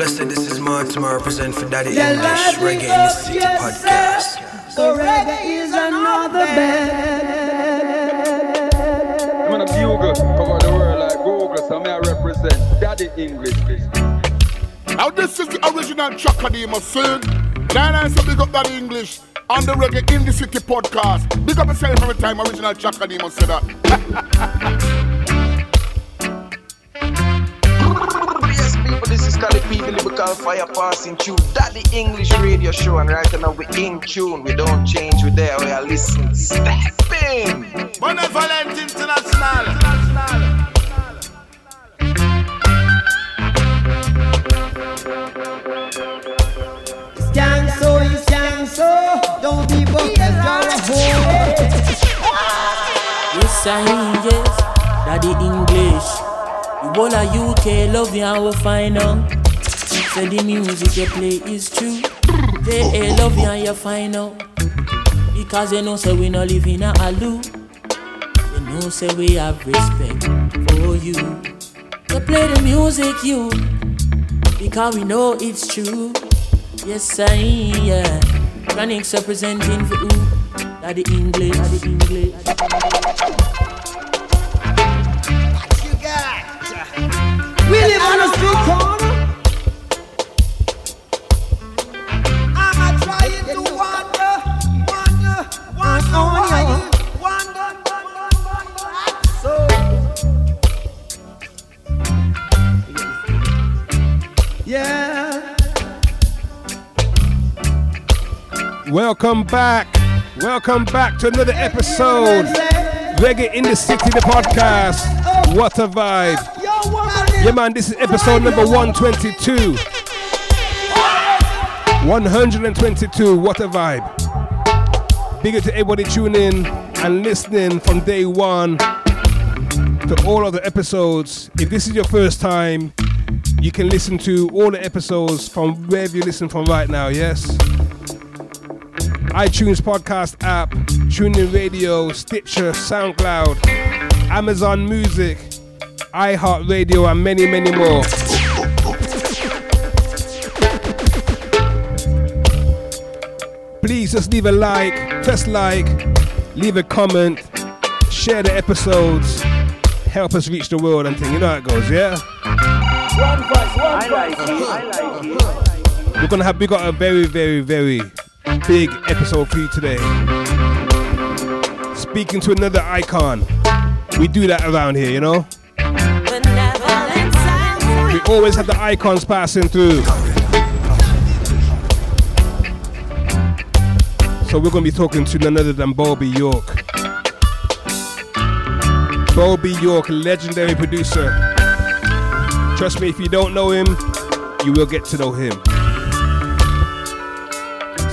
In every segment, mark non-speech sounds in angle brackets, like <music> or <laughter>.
Blessed, this is Martin, I represent for Daddy Yeah, English Reggae in the City yourself. podcast. So reggae is another bed. I'm on a bugle, cover the world like Google, so me I represent Daddy English. Now this is the original Chakadima son. Then I so big up that English on the Reggae in the City podcast. Big up yourself every time original Chakadima said that. Yes, people, this is Cali P, the lyrical fire passing through Daddy English radio show, and right now we in tune. We don't change, we there, we are listening. Step in! Benevolent International. Scan so, you scan so. Don't be broke as you're a whore. Yes, I yes, Daddy English. The whole of UK love you and we find out. Say the music you play is true. They love you and you find out. Because they know say we not live in a alu. They know say we have respect for you. They play the music you. Because we know it's true. Yes, I yeah. Chronixx representing for you. Daddy English. Daddy English. Welcome back. Welcome back to another episode. Reggae in the City, the podcast. What a vibe. Yeah, man, this is episode number 122. 122. What a vibe. Bigger to everybody tuning in and listening from day one to all of the episodes. If this is your first time, you can listen to all the episodes from wherever you listen from right now, yes? iTunes podcast app, TuneIn Radio, Stitcher, SoundCloud, Amazon Music, iHeartRadio, and many, many more. Please just leave a like, press like, leave a comment, share the episodes, help us reach the world and thing. You know how it goes, yeah? One like, one like, We're gonna have we got a very, very, very big episode for you today. Speaking to another icon. We do that around here, you know? We always have the icons passing through. So we're gonna be talking to none other than Bobby York. Bobby York, legendary producer. Trust me, if you don't know him, you will get to know him.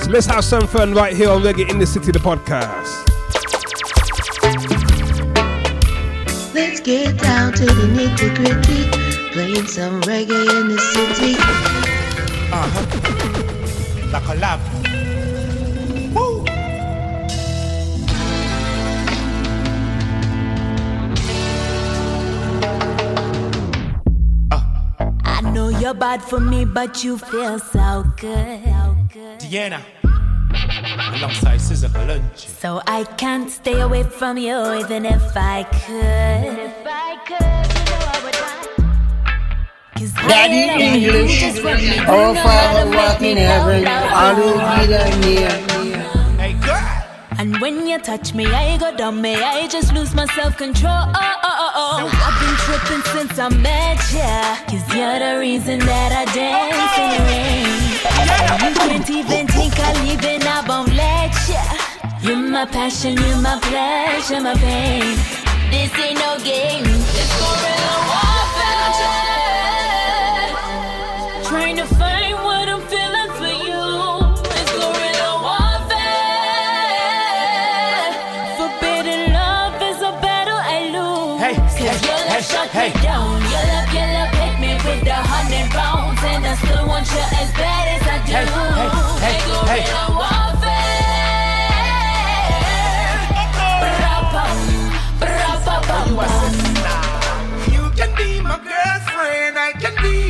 So let's have some fun right here on Reggae in the City, the podcast. Let's get down to the nitty gritty. Playing some reggae in the city. Uh-huh. La collab. Woo! I know you're bad for me, but you feel so good. Diana. Alongside Scissor Lunch. So I can't stay away from you even if I could. If I could, you know I would try. 'Cause I Daddy love you English, just when you our know how Father to what make in me heaven, love hallowed be thy name. Hey, girl. And when you touch me, I go down, me, I just lose my self control. Oh, oh, oh, oh. I've been tripping since I met ya. Cause you're the reason that I dance in the rain. You Don't even think I'm leaving, I won't let ya. You're my passion, you're my pleasure, my pain. This ain't no game. It's guerrilla warfare. Trying to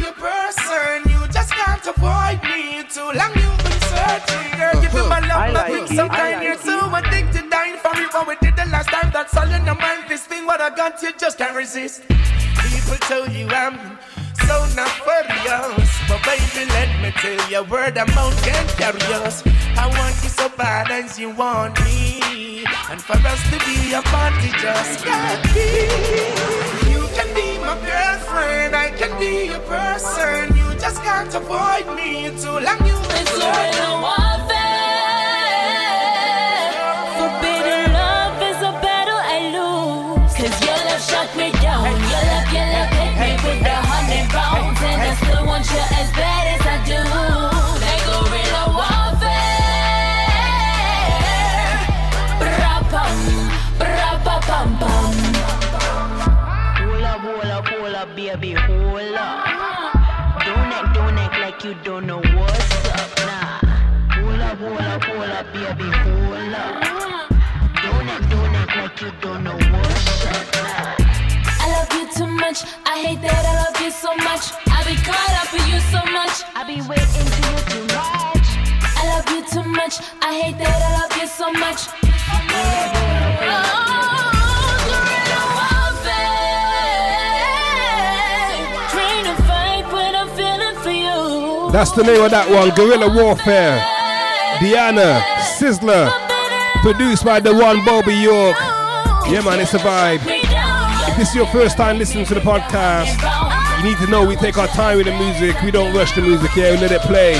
your person. You just can't avoid me. Too long you've been searching, girl. Give me my love, I my like thing it, so I kind. like You're it. so addicted, dying for me. What we did the last time, that's all in your mind. This thing, what I got, you just can't resist. People tell you I'm so not furious, but baby, let me tell you, word amount can carry us. I want you so bad as you want me, and for us to be a party just can't be. You can be my girlfriend, I can be your person. You just can't avoid me. Too long you've been It's guerrilla you don't know what's up, nah. Hold up, hold up, hold up, baby, hold up. Don't act, don't act like you don't know what's up, nah. I love you too much. I hate that I love you so much. I be caught up in you so much. I be waiting for you too much. I love you too much. I hate that I love you so much. Trying That's the name of that one, Guerrilla Warfare. Diana, Sizzler, produced by the one Bobby York. Yeah, man, it's a vibe. If this is your first time listening to the podcast, you need to know we take our time with the music. We don't rush the music, yeah, we let it play.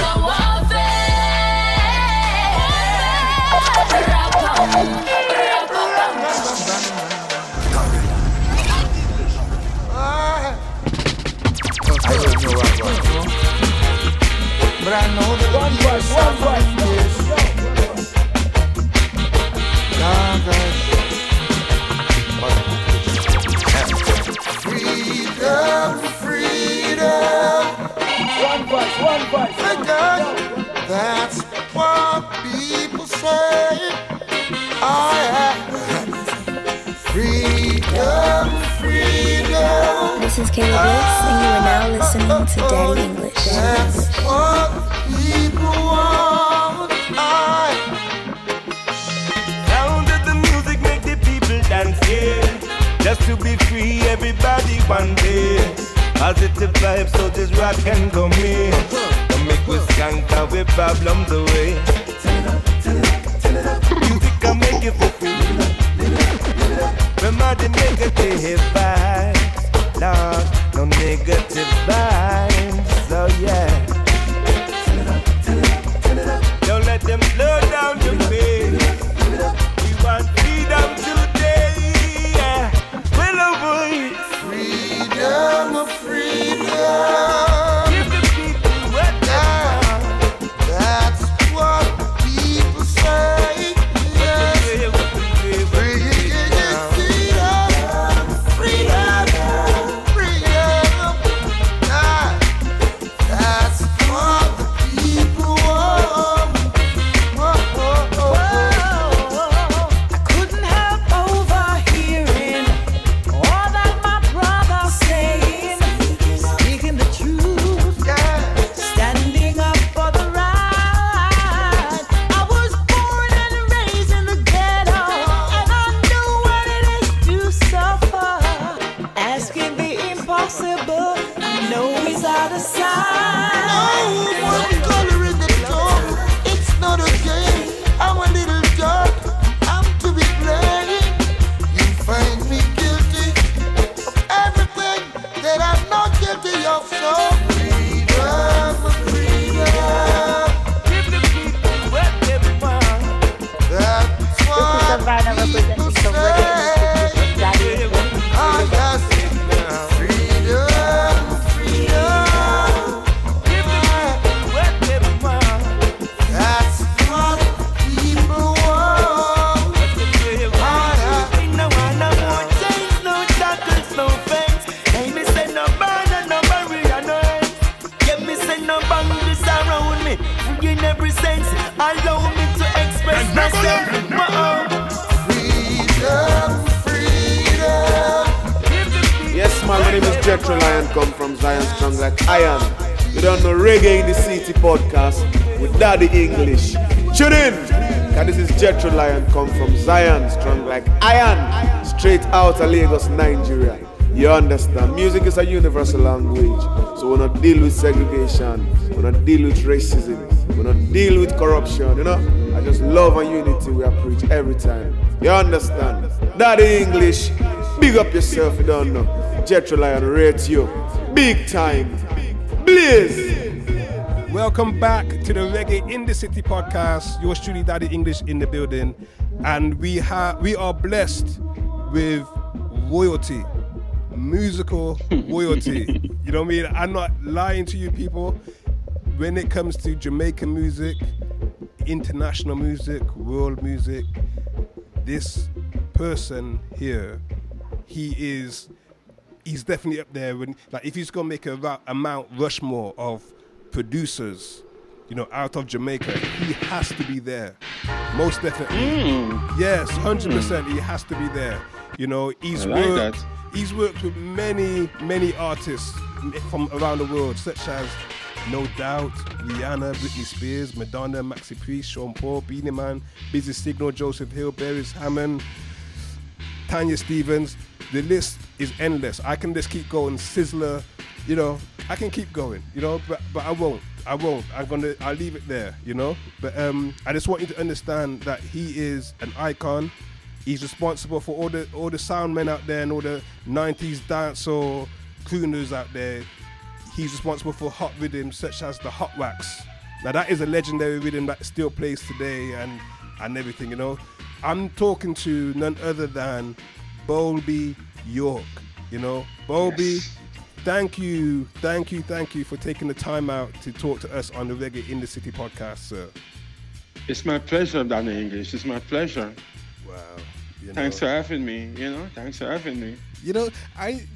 But I know that one voice, one voice, Freedom, freedom. One voice, one voice. That's what people say. I am freedom, freedom. This is Kayla Bliss, and you are now listening to Daddy English. That's what to be free, everybody one day. Positive vibes, so this rock can come in. Don't make we skank our problems away. Music can make you feel free. Remember the negative vibes, Lord, no negative vibes, so yeah. Nevada represents City podcast with Daddy English. Tune in! Cause this is Jethro Lion, come from Zion Strong like Iron. Straight out of Lagos, Nigeria. You understand? Music is a universal language. So we're not deal with segregation. we're not deal with racism. we're not deal with corruption. You know? I just love and unity we are preach every time. You understand? Daddy English. Big up yourself, you don't know. Jethro Lion rates you. Big time. Blaze. Welcome back to the Reggae in the City podcast. Your truly, Daddy English in the building, and we have we are blessed with royalty, musical <laughs> royalty. you know what I mean? I'm not lying to you, people. When it comes to Jamaican music, international music, world music, this person here, he is he's definitely up there. When like if he's gonna make a, a Mount Rushmore of producers, you know, out of Jamaica, he has to be there. Most definitely. Hmm. Yes, hundred hmm. percent. He has to be there. You know, he's like worked. that. He's worked with many, many artists from around the world, such as No Doubt, Rihanna, Britney Spears, Madonna, Maxi Priest, Sean Paul, Beenie Man, Busy Signal, Joseph Hill, Beres Hammond, Tanya Stephens. The list is endless. I can just keep going. Sizzler, you know, I can keep going, you know, but but I won't. I won't. I'm gonna. I'll leave it there, you know. But um, I just want you to understand that he is an icon. He's responsible for all the all the sound men out there and all the '90s dancehall crooners out there. He's responsible for hot rhythms such as the Hot Wax. Now that is a legendary rhythm that still plays today and and everything. You know, I'm talking to none other than Bobby York. You know, Bobby. Thank you, thank you, thank you for taking the time out to talk to us on the Reggae in the City podcast, sir. It's my pleasure, Danny English. It's my pleasure. Wow. You Thanks for having me. You know, thanks for having me. You know, I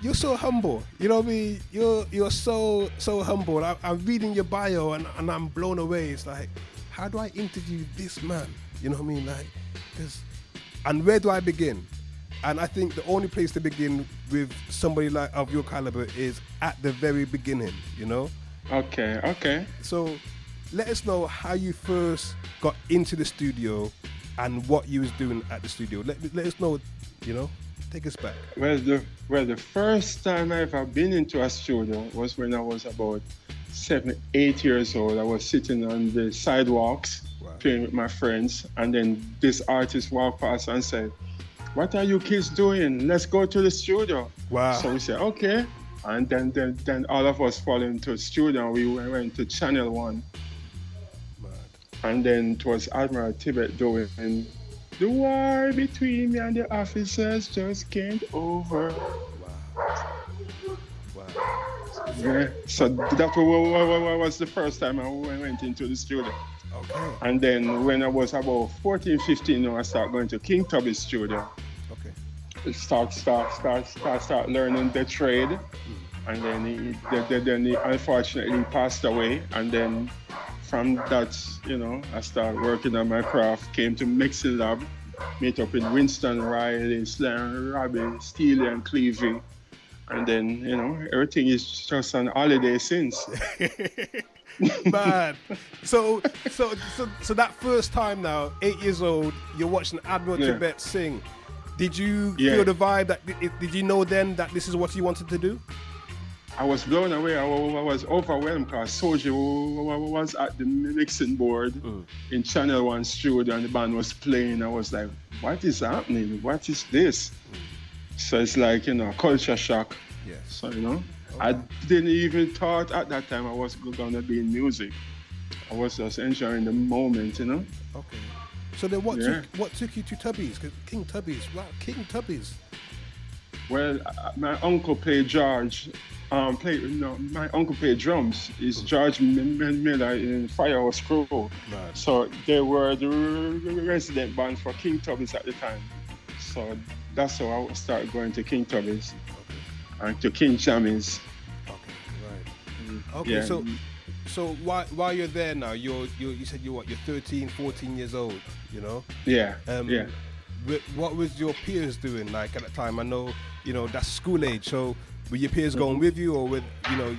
you're so humble. You know what I mean? You're you're so so humble. I, I'm reading your bio and, and I'm blown away. It's like, how do I interview this man? You know what I mean? Like, because and where do I begin? And I think the only place to begin with somebody like of your caliber is at the very beginning. You know? Okay, okay. So, let us know how you first got into the studio and what you was doing at the studio. Let, let us know. You know, take us back. Well, the well, the first time I ever been into a studio was when I was about seven, eight years old. I was sitting on the sidewalks playing with my friends, and then this artist walked past and said, "What are you kids doing? Let's go to the studio." Wow. So we said, "Okay." And then, then, then all of us fall into the studio. We went to Channel One, and then it was Admiral Tibet doing the war between me and the officers just came over. Yeah, so that wa- wa- wa- wa- was the first time I went into the studio. Okay. And then when I was about 14, 15, you know, I started going to King Tubby's studio. Okay. Start, start, start, start, start learning the trade. Hmm. And then he, the- the- then he unfortunately passed away. And then from that, you know, I started working on my craft, came to Mixing Lab, meet up with Winston Riley, Slam, Robbie, Steely, and Clevey. And then, you know, everything is just an holiday since. <laughs> Man. So, so, so, so that first time now, eight years old, you're watching Admiral Yeah. Tibet sing. Did you Yeah. feel the vibe that did you know then that this is what you wanted to do? I was blown away. I was overwhelmed because Soji wa- wa- wa- was at the mixing board Mm. in Channel One studio and the band was playing. I was like, what is happening? What is this? So it's like, you know, culture shock. Yes. So, you know, I didn't even thought at that time I was going to be in music. I was just enjoying the moment, you know? Okay. So then, what Yeah. took what took you to Tubby's? 'Cause King Tubby's, wow, King Tubby's. Well, my uncle played George. Um, played, no, my uncle played drums. Is George M- M- Miller in Firehouse Crew. So they were the resident band for King Tubby's at the time. So that's how I started going to King Tubby's and to King Jammy's. Okay, right. Yeah. so so while while you're there now, you're, you're you said you're what? You're 13, 14 years old. You know. Yeah, Um, yeah. What was your peers doing like at that time? I know you know that's school age. So were your peers going with you, or with you know,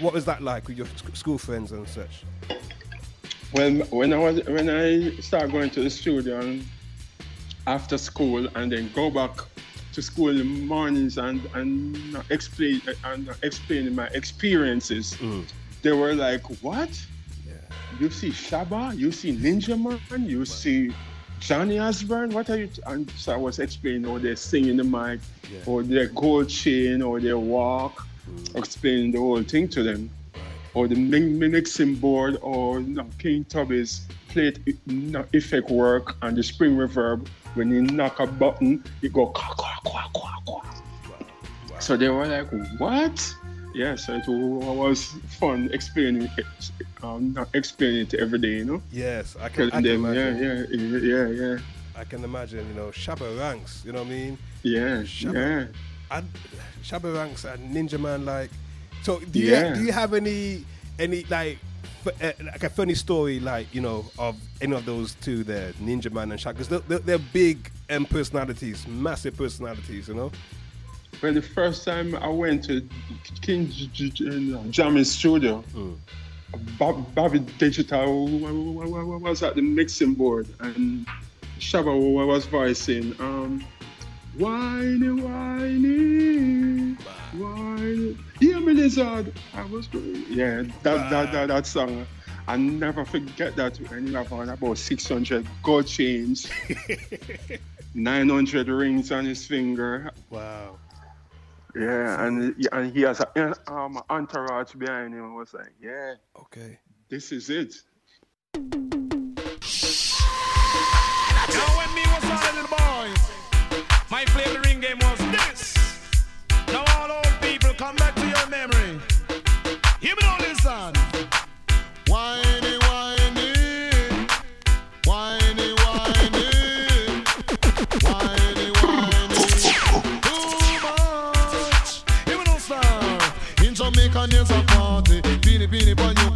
what was that like with your school friends and such? Well, when I was when I started going to the studio and after school, and then go back to school in the mornings and and uh, uh, uh, explain and explaining my experiences, mm. they were like, "What? You see Shabba? You see Ninja Man? You see Johnny Osborne? What are you?" T-? And so I was explaining how they sing in the mic, or their gold chain, or their walk, mm. explaining the whole thing to them or the mi- mixing board or you know, King Tubby's plate you know, effect work and the spring reverb. When you knock a button, it go qua qua qua qua qua. So they were like, "What?" Yeah, so it wa- was fun explaining, it, um, not explaining it every day, you know. Yes, I can. I can them, yeah, imagine. yeah, yeah, yeah, I can imagine. You know, Shabba ranks. You know what I mean? yeah, Shabba, yeah. And Shabba ranks and Ninja Man. Like, so do you Yeah. do you have any any like like a funny story like you know of any of those two there, Ninja Man and Shabba? Because they're, they're, big um, personalities, massive personalities. You know. Well, the first time I went to King J- J- J- Jammy's studio, Bob, Bobby Digital wa- wa- wa- wa- was at the mixing board and Shabba was voicing, um, whiny, whiny, whiny. Hear me, lizard. I was going, yeah, that, that, that, that song. I never forget that when you have on about 600 gold chains, <laughs> 900 rings on his finger. Wow. Yeah, and and he has an um, entourage behind him. I was like, yeah, okay, this is it. My play the ring game was this. Now all old people come back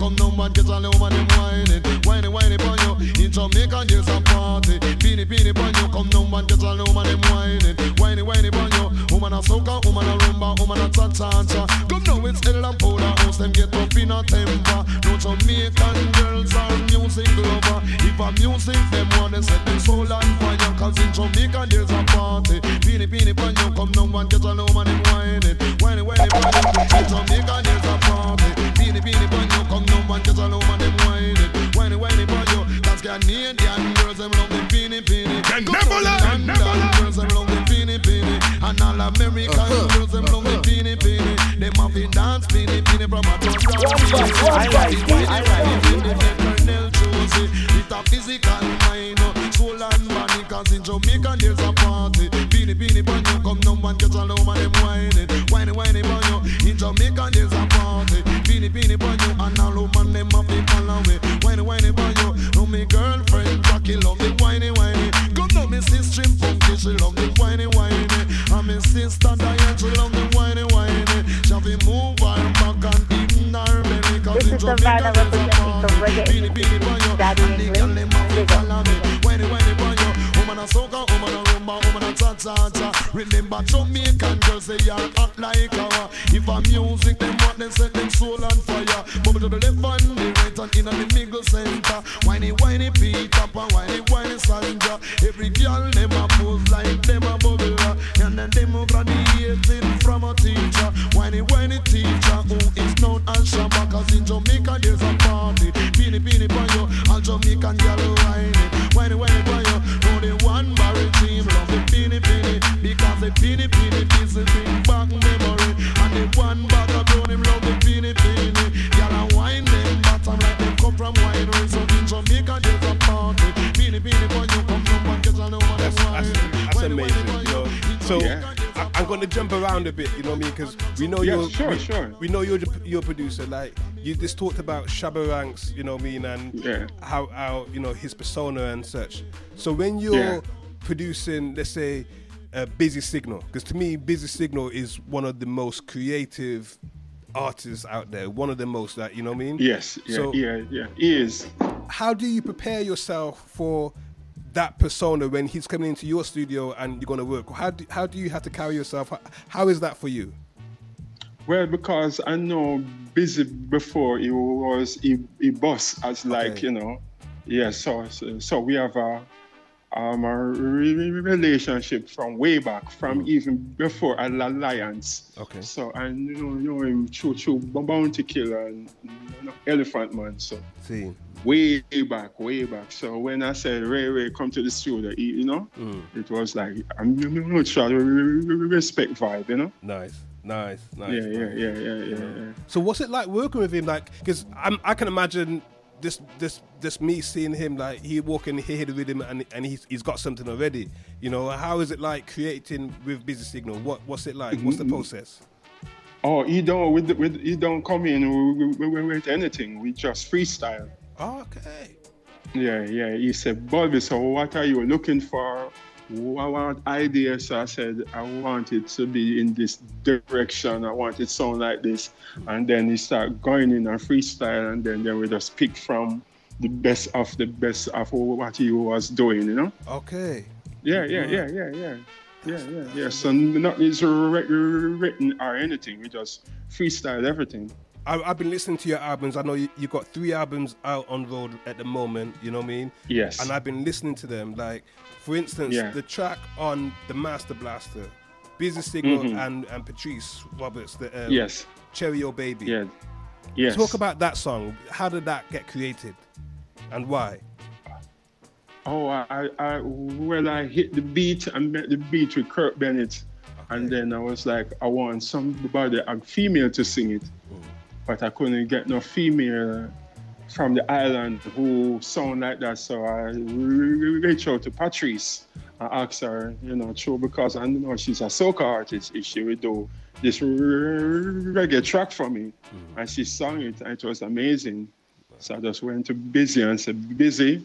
come down and get a little man them whining, whiny, whiny, pon you. In Jamaica, there's a party. Beanie, beanie, pon you come down and get a little man them whining, whiny, whiny, pon you. Woman a soca, woman a rumba, woman a cha-cha-cha. Come now, I physical uh, soul and in Jamaica there's a party. Beanie, beanie, pon you come down and get a low man them whining Remember Jamaican girls they are hot like our. If a music them want them set them soul on fire. Bubble to the left and right in the middle center. Whiny whiny Peter Pan, whiny whiny Sandra. Every girl them a pose like them a bubble. And then them graduating from a teacher. Whiny whiny teacher who is known as Shabba. Cause in Jamaica there's a party. Beanie beanie pon you, all Jamaican girl whiny. Whiny whiny you. Know the one barrel team love the beanie beanie because the beanie beanie is a bring back memory. And the one bag I, I'm going to jump around a bit, you know what I mean? Because we know Yeah, you're sure, we, sure. we know you're a producer. Like you just talked about Shabba Ranks, you know what I mean, and how how you know his persona and such. So when you're Yeah. producing, let's say, a Busy Signal, because to me, Busy Signal is one of the most creative artists out there, one of the most that you know what I mean. Yes, yeah, So- yeah, yeah. He is. How do you prepare yourself for that persona when he's coming into your studio and you're going to work? How do, how do you have to carry yourself? How, how is that for you? Well, because I know busy before he was he, he boss as like you know, yeah. So so, so we have a um a re- re- relationship from way back, from even before Alliance. Okay. So I know you know him through through Bounty Killer and Elephant Man. So See. Way back, way back. So when I said Ray Ray come to the studio, you know, it was like I'm not sure respect vibe, you know. Nice, nice, nice. Yeah, yeah, yeah, yeah, yeah, yeah. So what's it like working with him? Like, because I can imagine this, this, this me seeing him like he walking here with him and and he's he's got something already. You know, how is it like creating with Busy Signal? What what's it like? What's the Mhm. process? Oh, he don't with, with he don't come in with, with, with anything. We just freestyle. Okay. Yeah, yeah. He said, Bobby, so what are you looking for? I want ideas. So I said, I want it to be in this direction. I want it to sound like this. And then he started going in and freestyle, and then, then we just pick from the best of the best of what he was doing, you know? Okay. Yeah, yeah, yeah, yeah, yeah. Yeah, yeah, yeah. So nothing is written or anything. We just freestyle everything. I, I've been listening to your albums. I know you, you got three albums out on road at the moment. You know what I mean? Yes. And I've been listening to them. Like, for instance, Yeah. the track on the Master Blaster, Busy Signal Mhm. and and Patrice Roberts. The um, Yes. Cherry Your Baby. Yeah. Yes. Talk about that song. How did that get created, and why? Oh, I, I, well, I hit the beat and met the beat with Kurt Bennett, and then I was like, I want somebody, a female, to sing it, but I couldn't get no female from the island who sound like that. So I re- reached out to Patrice and asked her, you know, true, because I know she's a soca artist, if she would do this reggae track for me, hmm. and she sang it, and it was amazing. So I just went to Busy and said, Busy,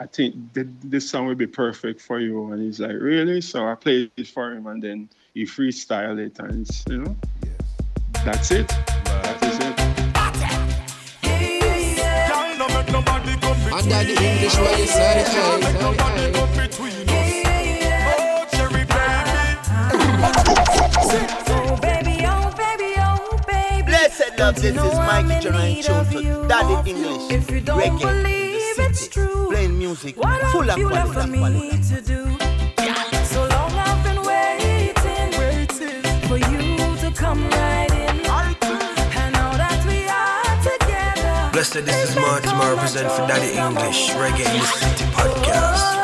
I think th- this song will be perfect for you. And he's like, really? So I played it for him and then he freestyled it and you know, that's it. That is it. Under the English, what you say? Hey, hey, hey. Oh, cherry Oh baby, oh baby, oh baby. Blessed love, this is I'm Mikey in John need Tune of to you, Daddy English. If you don't Reggae, believe the it's city, true, Playing music full of you quality. Blessed, this is Martin, I represent for Daddy English, Reggae City podcast.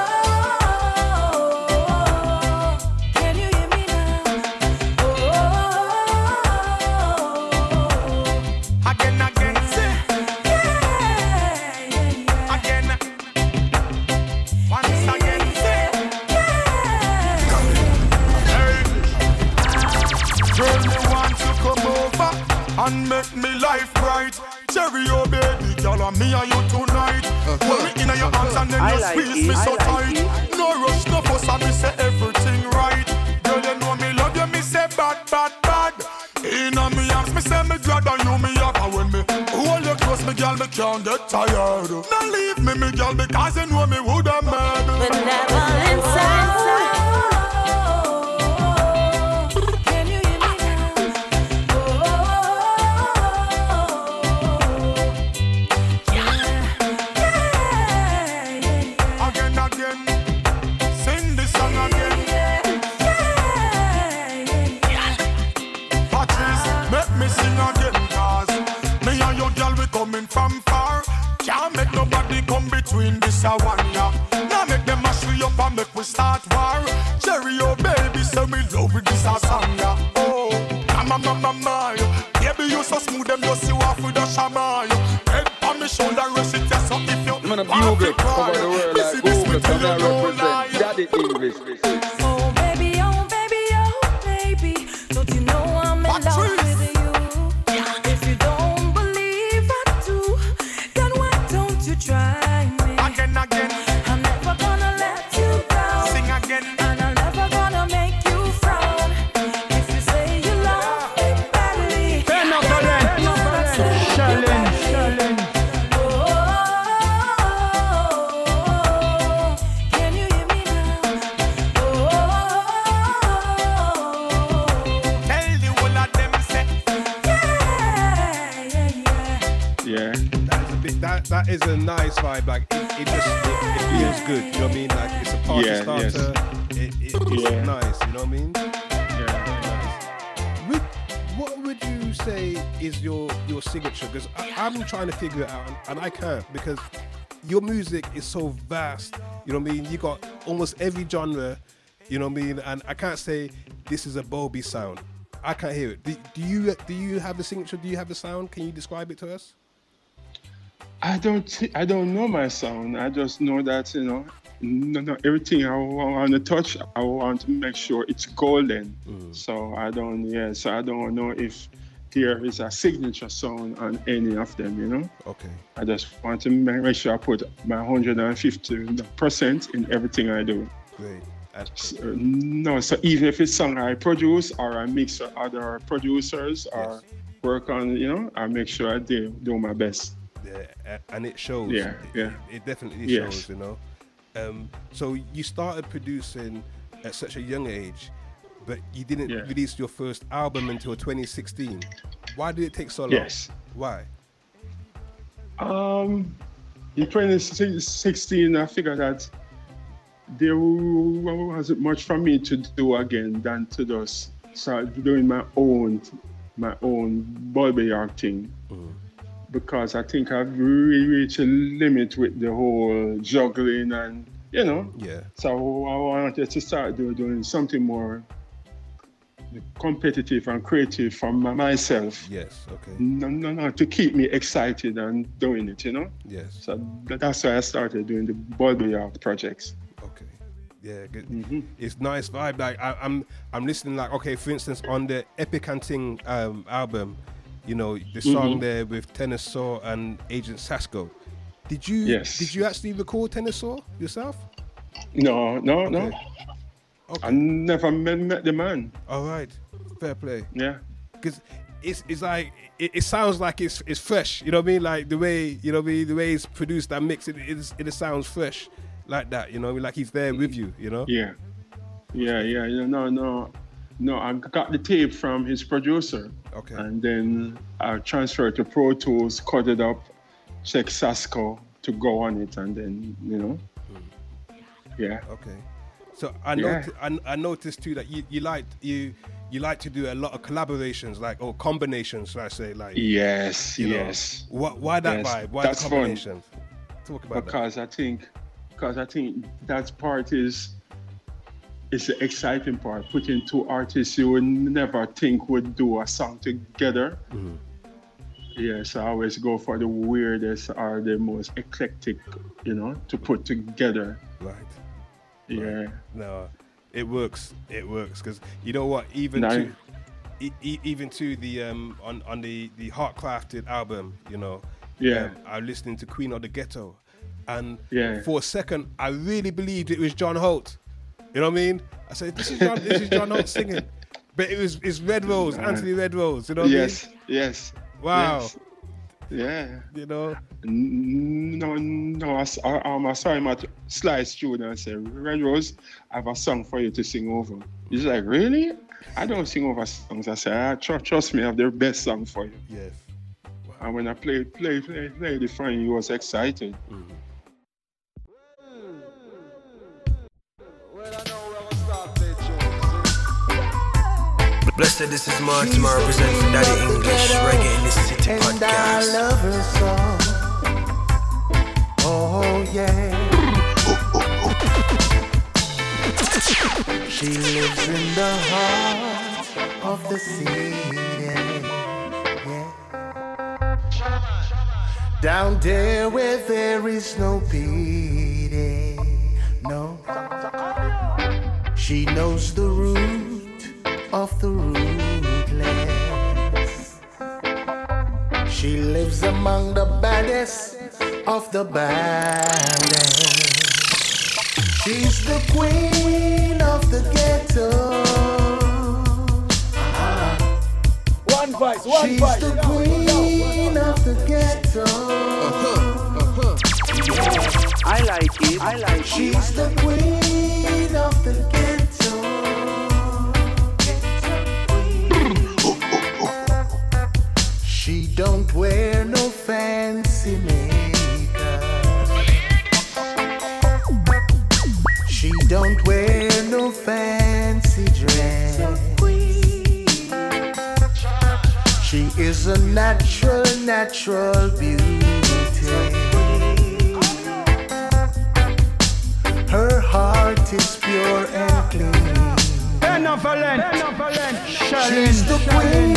and make me life bright. Cherry, oh baby, girl, and me and you tonight. Hold me in your arms and then I you like squeeze it, me I so like tight. No rush, no fuss, and me say everything right. Girl, you know me love you, me say bad, bad, bad. In on me arms, me say me glad and you me up And when me hold you close, me girl, me can't get tired Now leave me, me girl, because you know me would have mad Whenever nobody come between this and one, yeah. Now make them mash we up and make we start war. Cherry, oh baby, say me love with this a song, yeah. Oh, mama, mama, my Baby, you so smooth, them just you off with a shaman Head on me shoulder, rest it, yes, so if you Man, I'm want to Google, cover the world like Google, so I represent Daddy English. A nice vibe. Like it, it just it, it feels good. You know what I mean? Like it's a party Yeah, starter. yes. It, it, it's Yeah. nice. You know what I mean? Yeah. Would, what would you say is your your signature? Because I'm trying to figure it out, and, and I can't because your music is so vast. You know what I mean? You got almost every genre. You know what I mean? And I can't say this is a Bobby sound. I can't hear it. Do, do you do you have a signature? Do you have a sound? Can you describe it to us? I don't I don't know my sound. I just know that you know, no, no, everything I want to touch, I want to make sure it's golden. Mm. So I don't yeah. So I don't know if there is a signature sound on any of them. You know. Okay. I just want to make sure I put my 150 percent in everything I do. Great. So, uh, no, so even if it's song I produce or I mix with other producers or work on, you know, I make sure I do do my best. A- and it shows. Yeah, It- yeah. It, it definitely Yes. shows, you know. Um, so you started producing at such a young age, but you didn't Yeah. release your first album until 2016. Why did it take so long? Yes. Why? Um, in 2016, I figured that there wasn't much for me to do again than to just start doing my own, my own Bobby York thing. Because I think I've really reached a limit with the whole juggling and, you know. Yeah. So I wanted to start do, doing something more competitive and creative for my- myself. Yes. Okay. No, no, no, to keep me excited and doing it, you know? Yes. So that's why I started doing the Bobby Art projects. Okay. Yeah, good. Mm-hmm. It's nice vibe. Like I, I'm, I'm listening. Like okay, for instance, on the Epic and Ting um, album, you know, the song Mhm. there with Tenor Saw and Agent Sasko. Did you? Yes. Did you actually record Tenor Saw yourself? No, no, no. Okay. I never met, the man. All right, fair play. Yeah. Because it's it's like it, it sounds like it's it's fresh. You know what I mean? Like the way you know what I mean, the way it's produced that mix. It it, is, it sounds fresh, like that. You know, I mean? like he's there with you. You know? Yeah. Yeah, yeah, yeah. No, no. No, I got the tape from his producer. Okay. And then I transferred to Pro Tools, cut it up, check Sasko to go on it, and then, you know. Hmm. Yeah. Okay. So I Yeah. noti- I, I noticed too that you you like you you like to do a lot of collaborations, like or combinations, should I say, like Yes, you know. yes. Why, why that Yes, vibe? Why that's the fun. combinations? Talk about that. because I think because I think that part is is the exciting part. Putting two artists you would never think would do a song together. Mm-hmm. Yes, I always go for the weirdest or the most eclectic, you know, to put together. Right. Yeah. No, it works. It works because you know what? Even No. to e- even to the um on on the the Heart Crafted album, you know. Yeah. um, I'm listening to Queen of the Ghetto, and Yeah. for a second, I really believed it was John Holt. You know what I mean? I said, "This is John. this is John Holt singing," but it was it's Red Rose, Right. Anthony Red Rose. You know what yes, I mean? yes. Wow. yes. Yeah. You know. N- No, no. I, s- I, um, I saw him at Sly Studio and I said, Red Rose, I have a song for you to sing over. He's like, really? I don't sing over songs. I said, ah, tr- trust me, I have the best song for you. Yes. And when I played, played, played, played it for him, he was excited. Blessed, this is Martin, I represent for Daddy English, Reggae in the City And I podcast. love her so. Oh yeah. She lives in the heart of the city. Yeah. Down there where there is no pity. No. She knows the root of the rootless. She lives among the baddest of the baddest. She's the queen of the ghetto. One voice, one She's voice. the queen of the ghetto. I like it. I like it. She's the queen of the ghetto. Natural beauty. Her heart is pure and clean. She's the queen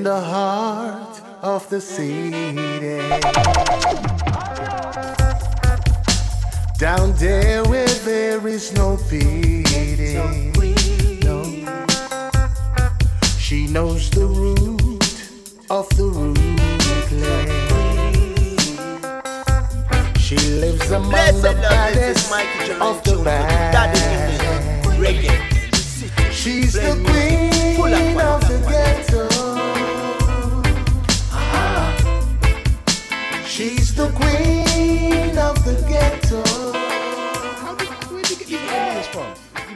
in the heart of the city. Down there where there is no pity. No. She knows the root of the rootless. She lives among Blessed the baddest of the bad. She's the Playing music full of queen of the ghetto.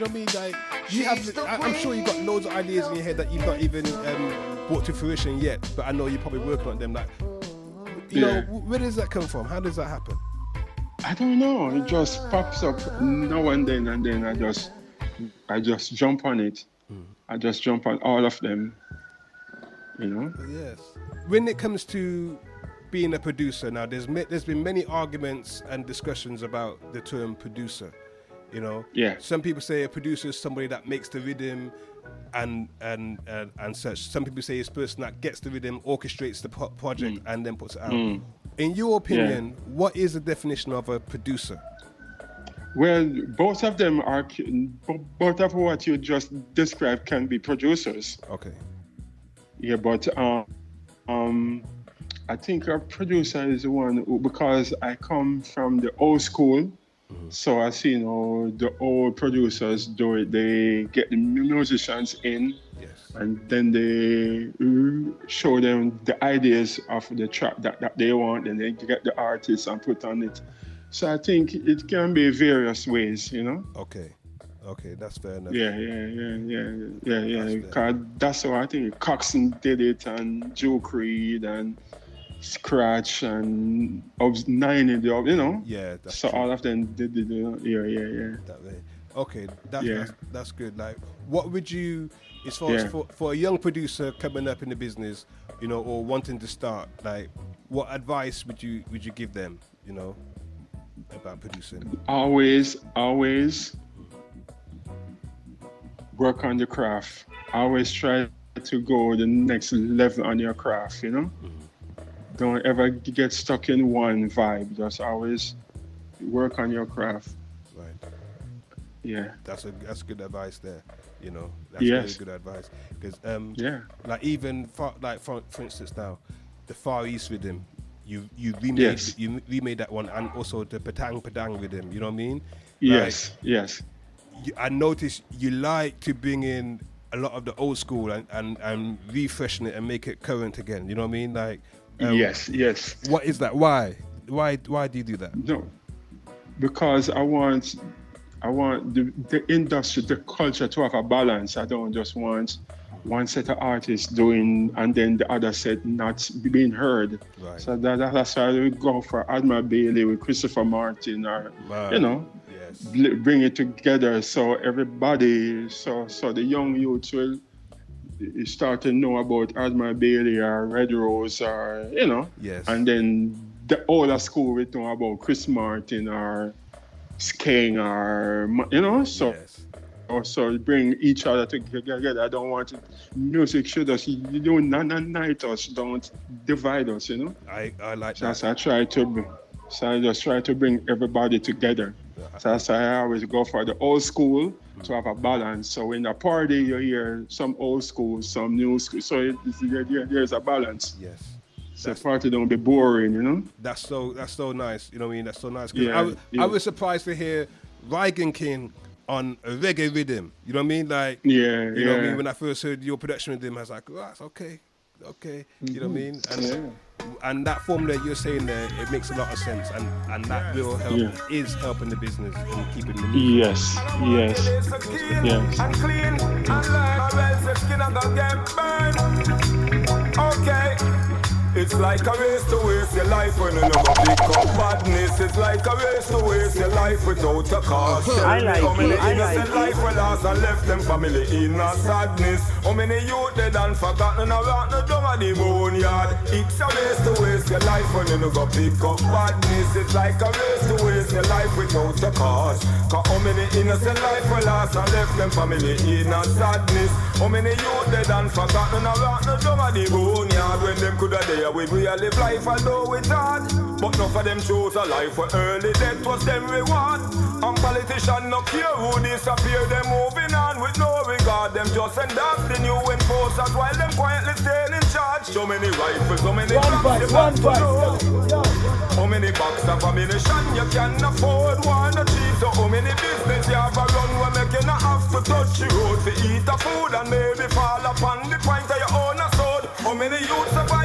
What I mean? Like, you have, I, I'm sure you've got loads of ideas in your head that you've not even um, brought to fruition yet, but I know you're probably working on them. Like, you Yeah. wh- where does that come from? How does that happen? I don't know. It just pops up now and then, and then I just, I just jump on it. I just jump on all of them. You know. Yes. When it comes to being a producer, now there's there's been many arguments and discussions about the term producer. You know. Yeah. Some people say a producer is somebody that makes the rhythm, and and and, and such. Some people say it's a person that gets the rhythm, orchestrates the pro- project, and then puts it out. Mm. In your opinion, what is the definition of a producer? Well, both of them are, both of what you just described can be producers. Okay. Yeah, but um, um, I think a producer is the one who, because I come from the old school, so I see, you know, the old producers do it. They get the musicians in, and then they uh, show them the ideas of the track that, that they want, and they get the artists and put on it. So I think it can be various ways, you know. Okay. Okay, that's fair enough. Yeah, yeah, yeah, yeah, yeah, yeah. Cause that's how I think Coxsone did it, and Joe Creed, and Scratch, and Obs Nine in the, you know. Yeah, that's so all of them did, did yeah, yeah, yeah. That way. Okay, that's, Yeah. that's that's good. Like, what would you, as far Yeah. as for, for a young producer coming up in the business, you know, or wanting to start, like, what advice would you would you give them, you know, about producing? Always, always work on your craft. Always try to go the next level on your craft, you know? Mm-hmm. Don't ever get stuck in one vibe. Just always work on your craft. Right. Yeah. That's a that's good advice there. You know, that's Yes. very good advice because um, Yeah. like even for, like for for instance now, the Far East rhythm, you you remade Yes. you remade that one and also the Patang Padang rhythm. You know what I mean? Yes, yes. you, I noticed you like to bring in a lot of the old school and, and, and refreshen it and make it current again. You know what I mean? Like, Oh. Yes, yes. What is that? Why? Why? Why do you do that? No, because I want, I want the, the industry, the culture to have a balance. I don't just want one set of artists doing and then the other set not being heard. Right. So that, that's why we go for Admiral Bailey with Christopher Martin, or you know, bl- bring it together so everybody, so so the young youth will start to know about Admiral Bailey or Red Rose or you know, Yes. and then the older school we know about Chris Martin or Skeng or you know, so also bring each other together. I don't want music should us you don't unite us, don't divide us, you know. I, I like so that's I try to so I just try to bring everybody together. So that's why I always go for the old school to have a balance. So in a party, you hear some old school, some new school. So it, it's- there, there- there's a balance. Yes. So the party don't be boring, you know. That's so that's so nice. You know what I mean? That's so nice. Yeah, I, was- yeah. I was surprised to hear Rygin King on a reggae rhythm. You know what I mean? Like Yeah, You know what I mean? When I first heard your production with him, I was like, oh, that's okay, okay. You know what I mm-hmm. mean? And and that formula you're saying there, it makes a lot of sense, and and that will help Yeah. is helping the business and keeping the music. Yes, yes, yes. It's like a race to waste your life when you never pick up badness. It's like a race to waste your life without a cause. Hmm. I like How many it, innocent like life were lost and left them family in a sadness? How many youth dead and forgotten around the down of the boneyard? It's a race to waste your life when you never pick up badness. It's like a race to waste your life without a cause. Cause how many innocent life were lost and left them family in a sadness? How many youth dead and forgotten around the down of the boneyard when them there with we a live life although it's hard. But none of them chose a life where early death was them reward. And politicians no care who disappear, them moving on with no regard. Them just endorse the new enforcers while them quietly staying in charge. So many rifles, so many One you one got to bus. know. How many box of ammunition you can afford? One cheap, so how many business you have a run where make you not have to touch the road to eat a food and maybe fall upon the point of your own sword. How many youth survive a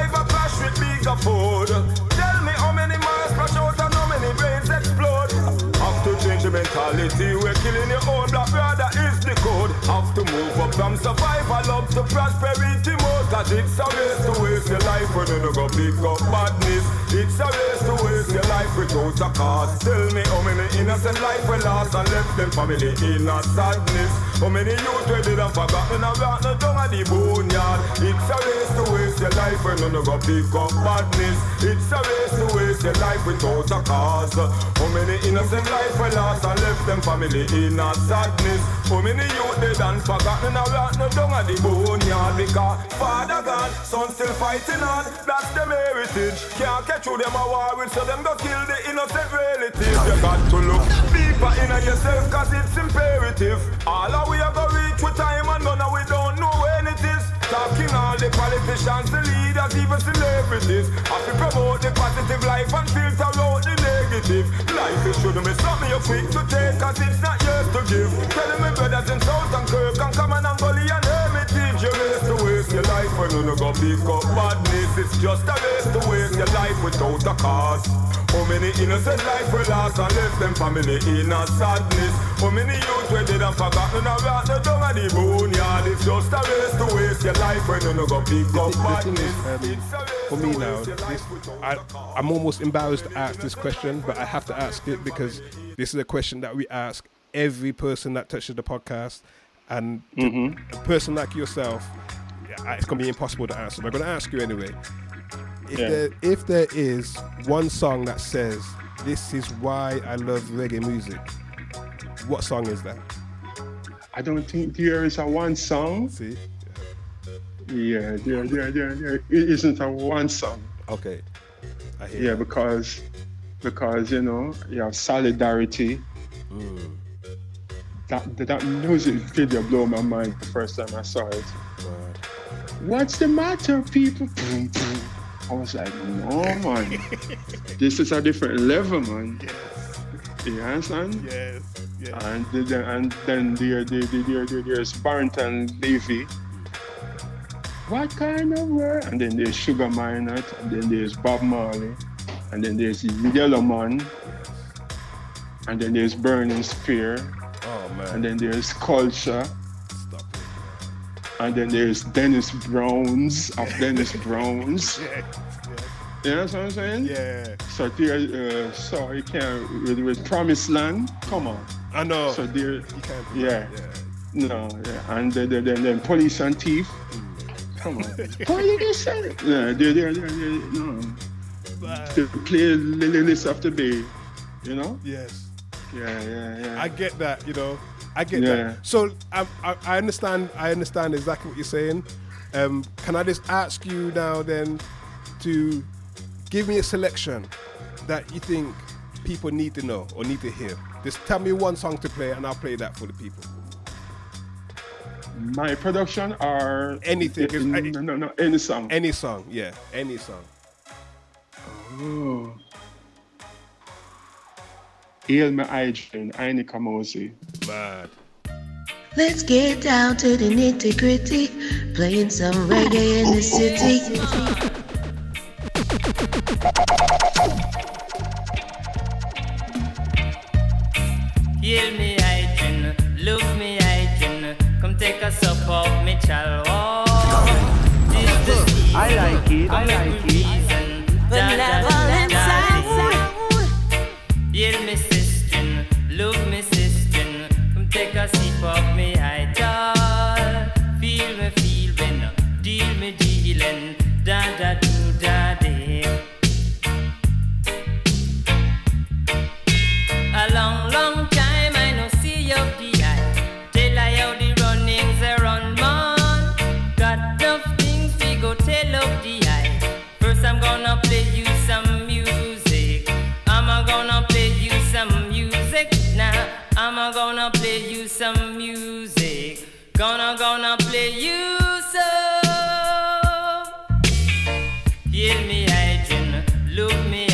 bigger food? Tell me how many miles splash out and how many brains explode. Have to change the mentality. We're killing your own black brother is the code. Have to move up from survival up to prosperity mode. Cause it's a race to waste your life when you no go pick up badness. It's a race to waste your life without a cause. Tell me how many innocent life we lost and left them family in a sadness. How many youth we did and forgotten around the down of the boneyard. It's a race to waste your life when you no go pick up badness. It's a race to waste your life without a cause. How many innocent life we lost and left them family in a sadness. How many youth dead and forgotten around the down of the boneyard because father gone, son still fighting on. That's them heritage. Can't catch who them a war with, so them go kill the innocent relatives. You got to look deeper in on yourself, cause it's imperative. All of we gonna reach with time and none of we don't know when it is. Talking all the politicians, the leaders, even celebrities. Have to promote the positive life and filter out the negative. Life it shouldn't be something you're quick to take, cause it's not yours to give. Tell me brothers in South and Kirk and Common and and your life when you no go pick up badness. It's just a race to waste your life without a cause. How many innocent life we lost and left them family in a sadness? How many youth we dead and forgotten around the down of the boneyard? It's just a race to waste your life when you no go pick up badness. It's a race For me now, this, I, I'm almost embarrassed to ask this question, but I have to ask it because this is a question that we ask every person that touches the podcast, and Mm-hmm. a person like yourself, yeah, it's gonna be impossible to answer. But I'm gonna ask you anyway. If Yeah. there if there is one song that says this is why I love reggae music, what song is that? I don't think there is a one song. See? Yeah, there, there, there, there it isn't a one song. Okay. I hear Yeah, that. because because you know you have solidarity. Mm. That that music video blew my mind the first time I saw it. What's the matter, people? I was like, no man, <laughs> this is a different level, man. You understand? Yes. yes. And then and then there, there, there, there, there there's Barrington Levy. What kind of world? And then there's Sugar Minott, and then there's Bob Marley, and then there's Yellowman, and then there's Burning Spear, Oh man. and then there's Culture, and then there's Dennis Browns of Dennis Browns. <laughs> Yeah. You know what I'm saying? Yeah. So there, uh, so you can't with, with Promised Land. Come on. I know. So there, You can't. yeah. No, yeah. And then, then, then, then police and thief. Come on. <laughs> police and yeah, they're, they're, they're, they're, no. The play list of the bay, you know? Yes. Yeah, yeah, yeah. I get that, you know. I get Yeah. that. So um, I, I understand. I understand exactly what you're saying. Um, can I just ask you now then to give me a selection that you think people need to know or need to hear? Just tell me one song to play, and I'll play that for the people. My production or anything? 'cause I- no, no, no, any song. Any song, yeah, any song. Oh. Hail me Adrian, Ini Kamoze. Mad. Let's get down to the nitty gritty, playing some reggae in the city. Heal me, hygiene. Look me, hygiene. Come take a sup of me chalwa. Oh, this the season. I like it, I like it. reason. Da, da, da, Benevolent da, da. Heal me, of me Me look me.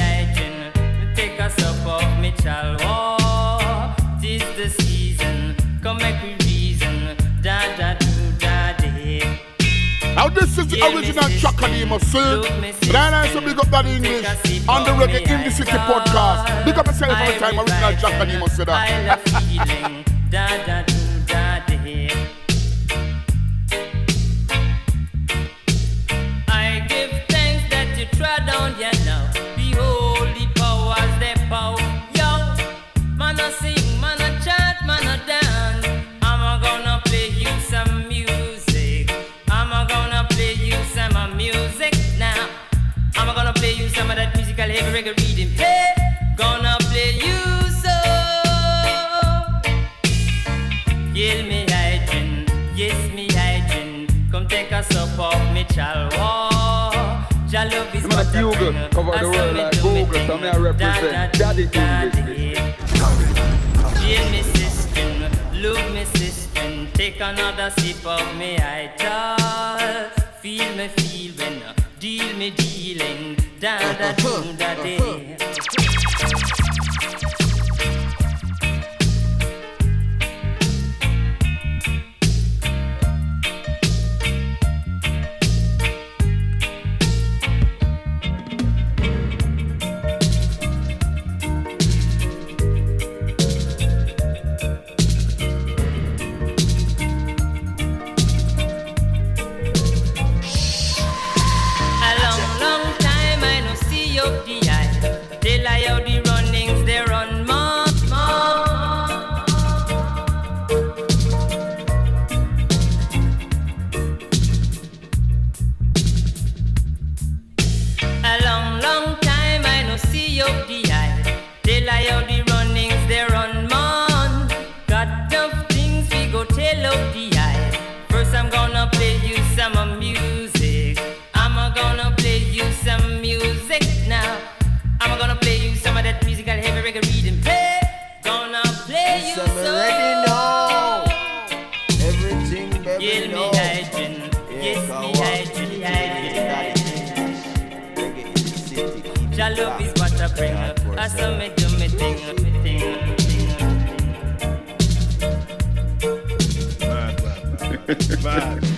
Take a sup of me chalwa. Oh, tis the season, come make reason. Da da do da day. Now this is the original Chakadima scene. But I like to big up that English on the Reggae in the City podcast. Big up yourself every time original said I that. love feeling. Da da do Google, bring. cover I the say world me like do me Google, thing. so me I represent Da, da, Daddy da, English. Jail me sister, look me sister, take another sip of me I idol. Feel me feel when deal me dealing, da da do da day. Uh-huh.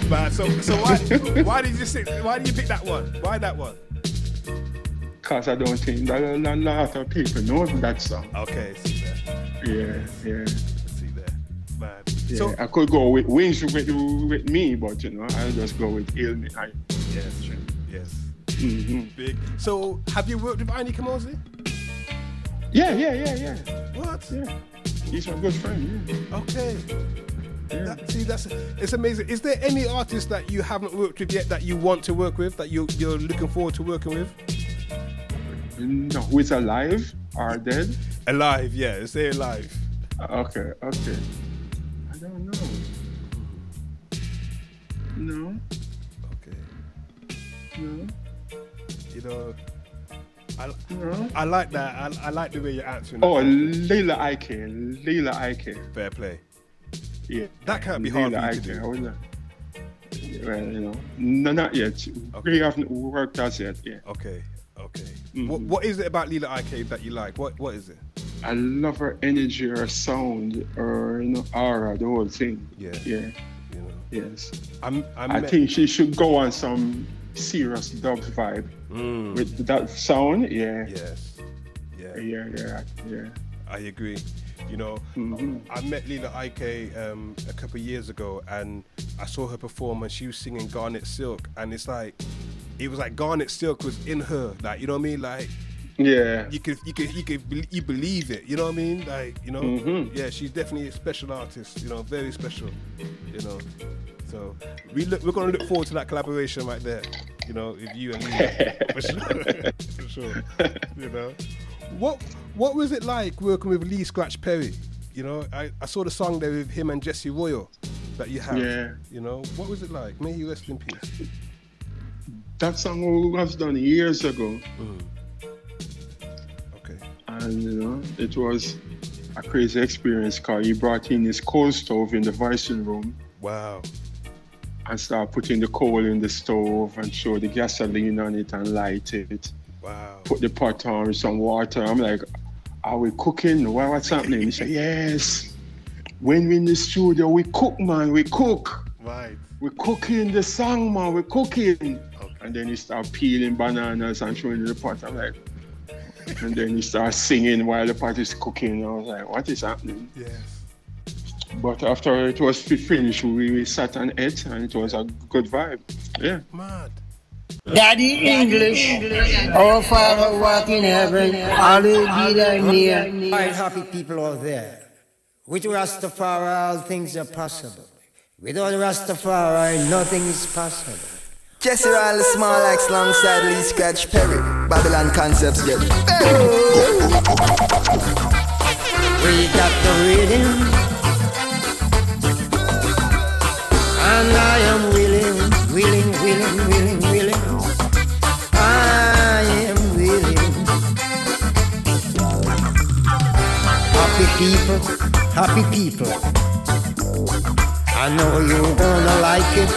Mad. So, so why, <laughs> why did you say, why did you pick that one? Why that one? Because I don't think that a lot of people know that song. Okay, see there. Yeah, yeah. See there. Mad. Yeah, So, I could go with Wings with, with me, but you know, I'll just go with Hail Me. I, yes, true. Yes. Mhm. Big. So, have you worked with Ini Kamoze? Yeah, yeah, yeah, yeah. What? Yeah. He's my good friend, yeah. Okay. That, see, that's it's amazing. Is there any artist that you haven't worked with yet that you want to work with that you you're looking forward to working with? No, who is alive or dead? Alive, yeah. Say alive. Okay, okay. I don't know. No. Okay. No. You know, I, No. I like that. I, I like the way you're answering. Oh. Lila Ike. Lila Ike. fair play. Yeah. That can't be hard for you to do. Well, you know, no, not yet. Okay. We haven't worked as yet. Yeah. Okay. Okay. Mm-hmm. What, what is it about Lila Ike that you like? What What is it? I love her energy, her sound, her you know, aura, the whole thing. Yeah. Yeah. Yes. I'm, I'm I think she should go on some serious dub vibe with that sound. Yeah. Mm. Yes. Yeah. Yeah. Yeah. Yeah. I agree. You know, I met Lila Ike um, a couple of years ago, and I saw her perform, and she was singing Garnet Silk, and it's like, it was like Garnet Silk was in her, like you know what I mean, like. Yeah. You could, you could, you could, you believe it. You know what I mean? Like, you know, Mhm. yeah, she's definitely a special artist. You know, very special. You know, so we look, we're gonna look forward to that collaboration right there. You know, with you and Lila, <laughs> for sure, <laughs> for sure. You know, what what was it like working with Lee Scratch Perry? You know, I, I saw the song there with him and Jesse Royal that you have. Yeah. You know, what was it like? May he rest in peace. That song was done years ago. Mm. Okay. And you know, it was a crazy experience because he brought in his coal stove in the voicing room Wow. and started putting the coal in the stove and show the gasoline on it and light it. Wow. Put the pot on with some water. I'm like, are we cooking? What, what's happening? He said, yes. When we in the studio, we cook, man. We cook. Right. We're cooking the song, man. We're cooking. And then he start peeling bananas and showing the pot. I'm like, and then he starts singing while the pot is cooking. I was like, what is happening? Yes. But after it was finished, we, we sat and ate, and it was a good vibe. Yeah. Mad. Daddy English, our Father who art in heaven, hallowed be thy name. All right, happy people out there. With Rastafari, all things are possible. Without Rastafari, nothing is possible. Jesse Royal, small like alongside Lee Scratch Perry. Babylon concepts get. We got the rhythm, and I am willing, willing, willing, willing, willing. Happy people. I know you're gonna like it.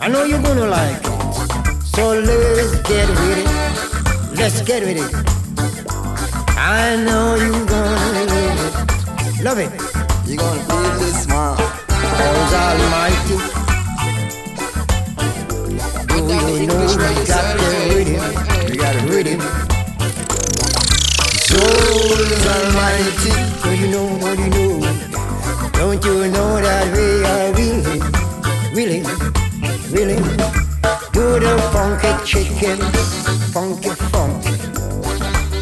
I know you're gonna like it. So let's get with it. Let's get with it. I know you're gonna love it. Love it. You're gonna feel this one. Cause Almighty. Do you know we got the rhythm? We got the rhythm. Souls Almighty. Do you know, do you know? Don't you know that we are willing, willing, willing? Do the funky chicken, funky funk,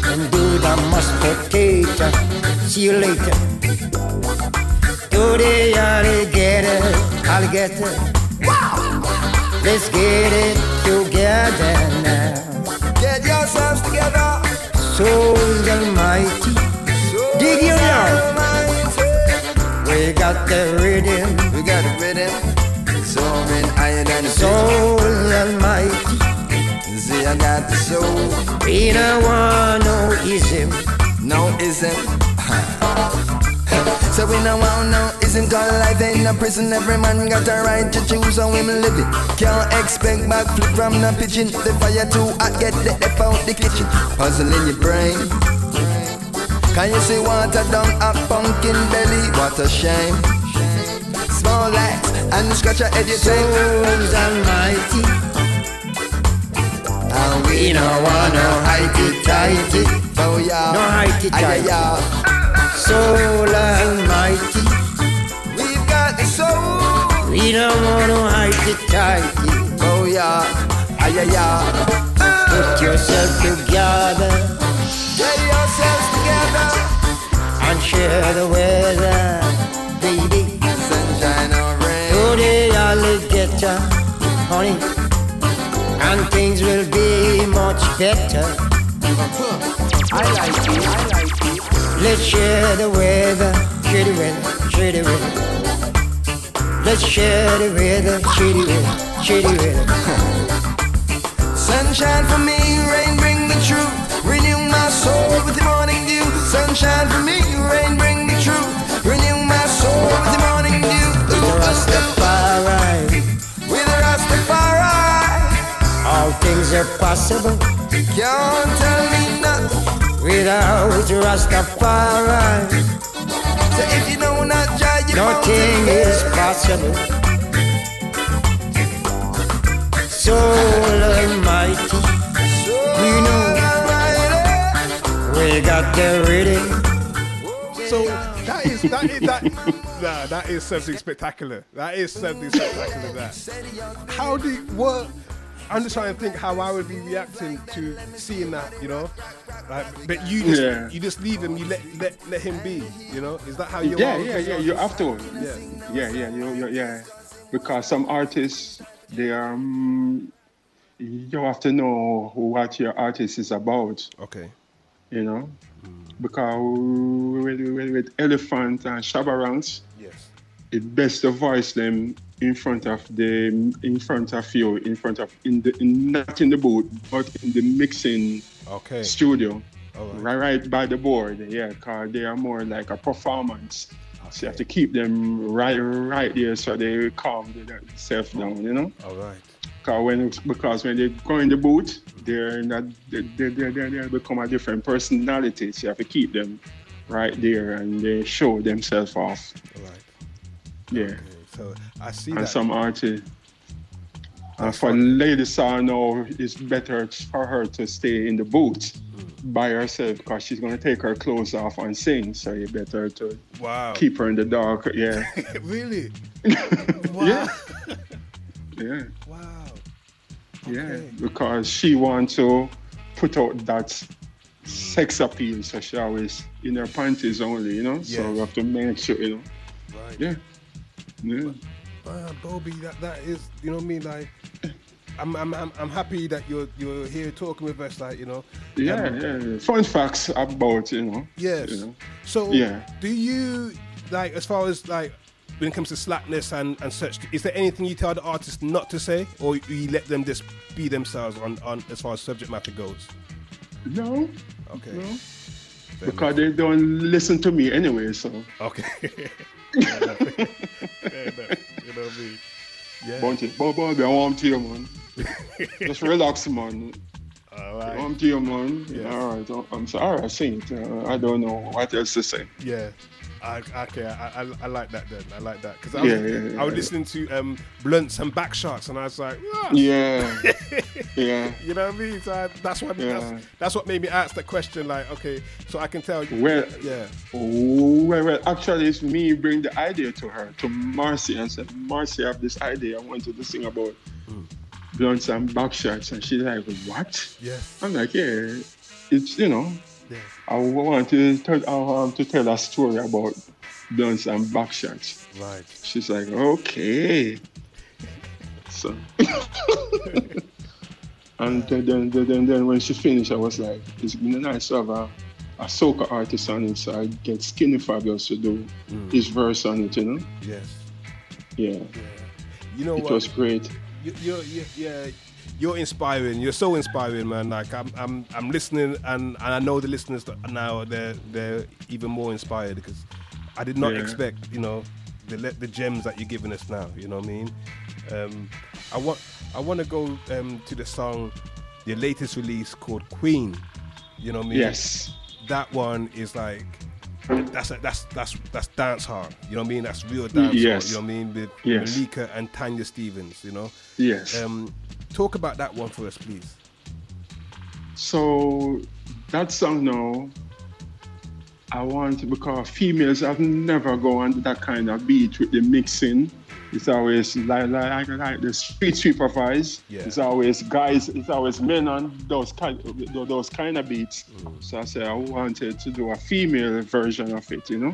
and do the mashed potato. See you later. Do the alligator, alligator. Let's get it together now. Get yourselves together. Souls Almighty, dig you now. We got the rhythm, We got the rhythm. Soaring higher than the Soul Almighty. See, I got the soul. We don't want no ism. No ism. <laughs> So we don't want no ism called life in a prison. Every man got a right to choose how him live it. Can't expect backflip from the pigeon. The fire too hot, get the F out the kitchen. Puzzle in your brain. Can you see water down a pumpkin belly? What a shame. Small legs and scratch your head, you. Souls Almighty. And We don't want no highty tighty. Oh yeah. No ay, tighty. Soul Almighty. We've got the soul. We don't want no highty tighty. Oh yeah. Ay, ay, ay. Put yourself together Get yourselves together. and share the weather, baby. Sunshine or rain. To the alligator, honey, and things will be much better. I like it. I like it. Let's share the weather, share the weather, share the weather. Let's share the weather, share the weather, share the weather. Sunshine for me, rain bring the truth. Renew my soul with the morning dew. Sunshine for me, rain bring the truth. Renew my soul with the morning dew. With with all things are possible. You can't tell me. Without Rastafari, So if you know not try your nothing is possible. Soul Almighty, we know we got the rhythm. So that is that is that nah, that is something spectacular. That is something spectacular. That how do you, what? I'm just trying to think how I would be reacting to seeing that. You know, like, but you just Yeah. you just leave him. You let let let him be. You know, is that how you? yeah, yeah, yeah. You have to. Yeah. yeah, yeah, you, you, yeah. Because some artists, they are. Um, you have to know what your artist is about. Okay. You know, because with, with, with elephant and Shabba Ranks, Yes. it's best to voice them in front of the in front of you, in front of in the in, not in the booth, but in the mixing Okay. studio, All right. right by the board. Yeah, because they are more like a performance. So you have to keep them right right there so they calm themselves down. You know. All right. Because when because when they go in the booth, they're not they they they, they, become a different personality. So you have to keep them right there and they show themselves off. Right. Yeah. So I see and that. some artists. And for Lady Saw now, it's better for her to stay in the booth Hmm. by herself because she's going to take her clothes off and sing. So you better to Wow. keep her in the dark. Yeah. <laughs> really? Yeah. <laughs> Yeah. Wow. Yeah. Because she wants to put out that sex appeal. So she always in her panties only, you know? So we have to make sure, you know? Right. Yeah. Yeah. Man, Bobby, that that is, you know what I mean? Like, I'm I'm I'm, I'm happy that you're you're here talking with us, like, you know. Yeah, Um, yeah, yeah. Fun facts about, you know? Yes. You know? So, Yeah. do you like as far as like when it comes to slackness and and such? Is there anything you tell the artist not to say, or you let them just be themselves on on as far as subject matter goes? No. Okay. No. Because they don't listen to me anyway, so. Okay. <laughs> Fair enough. Fair. You know what I mean? Yeah. Bounty, Bobo, I want to you, man. <laughs> Just relax, man. All right. I'm to you, man. Yes. All right, I'm- sorry, I it. Uh, I don't know what else to say. Yeah. I, okay, I, I, I like that then. I like that because I, Yeah, was- yeah, yeah, I was yeah. listening to um, blunts and back shots, and I was like, "Ah." Yeah. <laughs> Yeah. you know what I mean? So I, that's what Yeah. that's, that's what made me ask that question. Like, okay, so I can tell you. Well, yeah, Oh, well, well, actually, it's me bring the idea to her, to Marcy, and said, Marcy, I have this idea. I wanted to sing about blunts and back shots. And she's like, what? Yes. I'm like, yeah, it's, you know, Yeah. I want to tell, want to tell a story about blunts and back shots. Right. She's like, okay. So, <laughs> and then, then, then, then when she finished, I was like, it's been nice to have a, a soca artist on it, so I get Skinny Fabulous to do Mm. his verse on it, you know? Yes. Yeah. You know it what? was great. You, you're, you yeah, you're inspiring. You're so inspiring, man. Like I'm, I'm, I'm listening, and, and I know the listeners now they're they're even more inspired because I did not Yeah. expect, you know, the the gems that you're giving us now. You know what I mean? Um, I want I want to go um, to the song, your latest release called Queen. You know what I mean? Yes. That one is like. That's that's that's that's dancehall. You know what I mean? That's real dance Yes. hard. You know what I mean? With Yes. Malika and Tanya Stephens. You know. Yes. Um, talk about that one for us, please. So that song now, I want to because females have never gone to that kind of beat with the mixing. It's always like like, like the street sweeper vibes. Yeah. It's always guys. It's always men on those kind those kind of beats. Mm. So I said I wanted to do a female version of it, you know.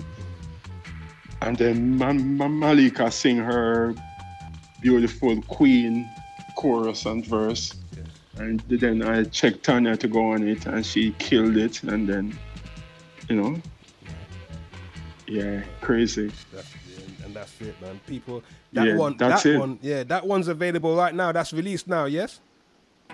And then Ma- Ma- Malika sing her beautiful Queen chorus and verse. And then I checked Tanya to go on it, and she killed it. And then, you know, yeah, crazy. That's, and that's it, man. People, that Yeah, one, that's that it. one, yeah, that one's available right now. That's released now, yes.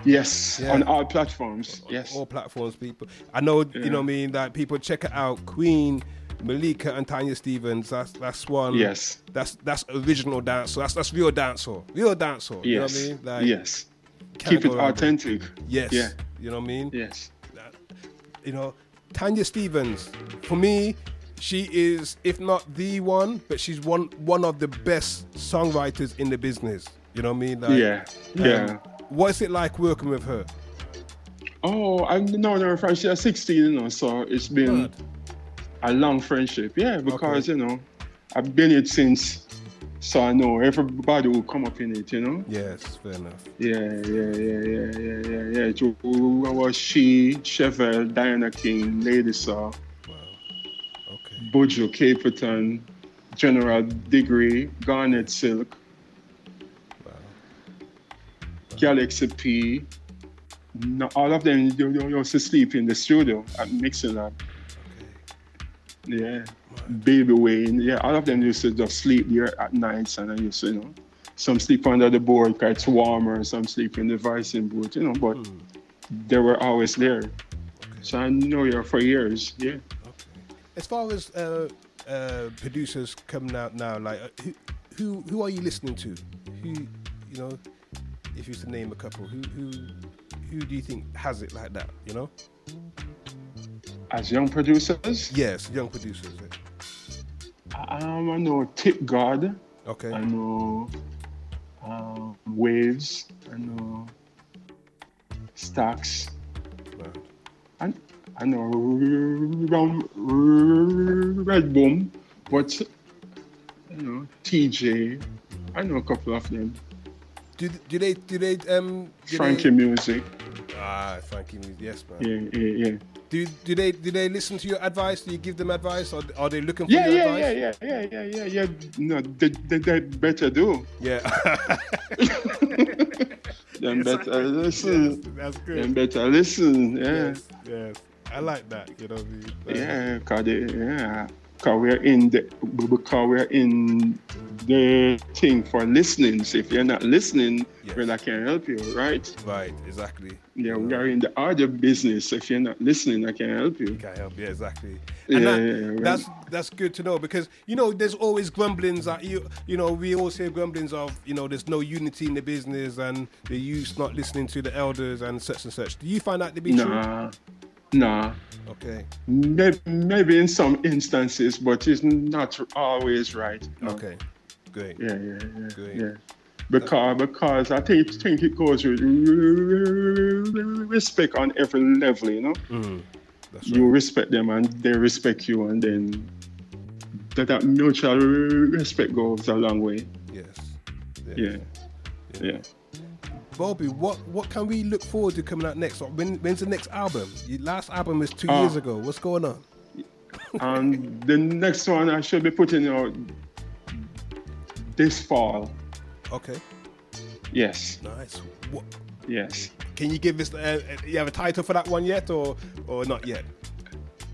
Yes, Yeah. on all platforms. Yes. All platforms, people. I know, you know, I mean that people check it out. Queen, Malika, and Tanya Stephens. That's that's one. Yes. That's that's original dance. So that's that's real dancehall. Real dancehall. You know what I mean? Like, Yes. Keep it authentic. Yes. Yeah. You know what I mean? Yes. That, You know, Tanya Stephens, for me, she is, if not the one, but she's one one of the best songwriters in the business. You know what I mean? Yeah, um, yeah. What's it like working with her? Oh, I've no, no, from she 16, you know, so it's been a long friendship. Yeah, because, you know, I've been it since, so I know everybody will come up in it, you know? Yes, fair enough. Yeah, yeah, yeah, yeah, yeah, yeah, yeah. It was she, Chevelle, Diana King, Lady Saw, Buju Caperton, General Degree, Garnet Silk, Galaxy P. No, all of them you, used to sleep in the studio at Mixing Lab. Yeah. Baby Wayne, yeah, all of them used to just sleep there at nights and I used to, you know, some sleep under the board because it's warmer, some sleep in the vicing booth, you know, but they were always there. So I know you for years, yeah. As far as uh, uh, producers coming out now, like uh, who, who who are you listening to? Who you know, if you was to name a couple, who who who do you think has it like that? You know? As young producers? Yes, young producers. Um, I know Tip God. Okay. I know um, Waves. I know Stacks. I, I know Red Boom, but you know TJ. I know a couple of them. Do, do they do they um do Frankie they, Music. Ah, Frankie music. Yes, man. Yeah, yeah, yeah. Do do they do they listen to your advice? Do you give them advice, or are they looking for Yeah, your yeah, advice? yeah, yeah, yeah, yeah, yeah, yeah. No, they, they, they better do. Yeah. <laughs> Them better listen. Yes, that's good. Them better listen. Yeah. Yes, yes. I like that. You know what I mean? Like, Yeah, cause they, yeah, cause we're in the because we're in the thing for listening. So if you're not listening, well, I can't help you, right? Right, exactly. Yeah, we are in the audio business. If you're not listening, I can't help you. Can't help. Yeah, exactly. Yeah, And that- yeah, yeah, right. that's that's good to know because you know there's always grumblings that you you know we always hear grumblings of you know there's no unity in the business and the youth not listening to the elders and such and such. Do you find that to be true? Nah, nah. Okay. Maybe, maybe in some instances, but it's not always right. no. Okay. Great. Yeah, yeah, yeah, Great. yeah. Because because I think think it goes with respect on every level, you know. Mm, that's You respect them and they respect you, and then that, that mutual respect goes a long way. Yes. Yeah, yeah. Bobby, what what can we look forward to coming out next? Or When, when's the next album? Your last album was two Ah. years ago. What's going on? and the next one I should be putting out this fall. Okay. Yes. Nice. What, Yes. can you give us? Uh, uh, you have a title for that one yet, or or not yet?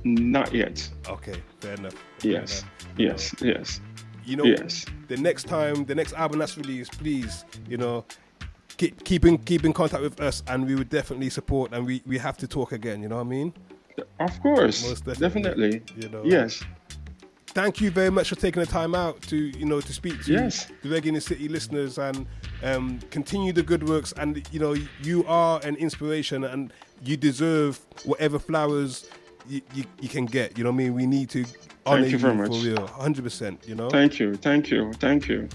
Not yet. Okay, fair enough. fair Yes. enough. Yes. Yes. You know, Yes. the next time, the next album that's released, please, you know, keep keep in keep in contact with us, and we would definitely support, and we we have to talk again. You know what I mean? Of course. Most definitely. You know. Yes. Thank you very much for taking the time out to you know to speak to Yes. the Reggae in the City listeners and um, continue the good works. And you know you are an inspiration, and you deserve whatever flowers you, you, you can get. You know what I mean? We need to honor you very for real, hundred percent. You know. Thank you. Thank you. Thank you.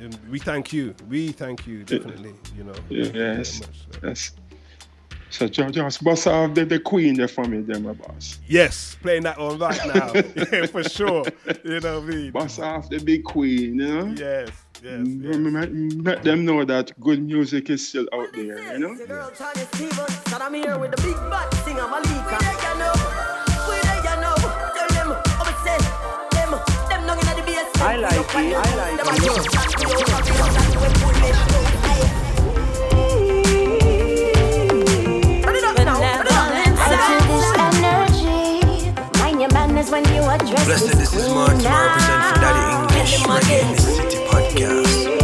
And we thank you. We thank you definitely. You know. Thank you very Yes. much. Yes. So ju- just bust off the, the queen there for me, there, my boss. Yes, playing that one right now. <laughs> yeah, for sure. You know what I mean? Bust off the big queen, you know? Yes, yes. Mm, m- mm, m- mm, Let them know that good music is still out there, you know? Girl, Blessed, this is Martin, I represent for Daddy English, Reggae City podcast.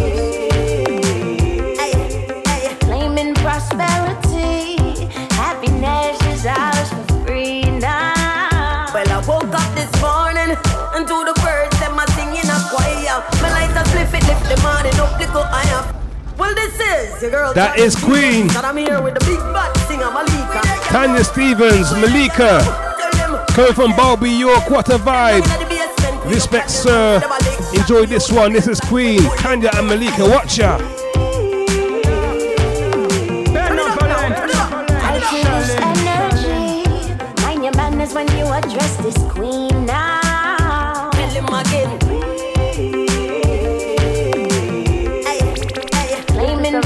That is Queen. That I'm here with the big bad singer Malika. Tanya Stephens, Malika. Coming from Bobby York, what a vibe. Respect, sir. Enjoy this one. This is Queen, Tanya and Malika. Watch ya.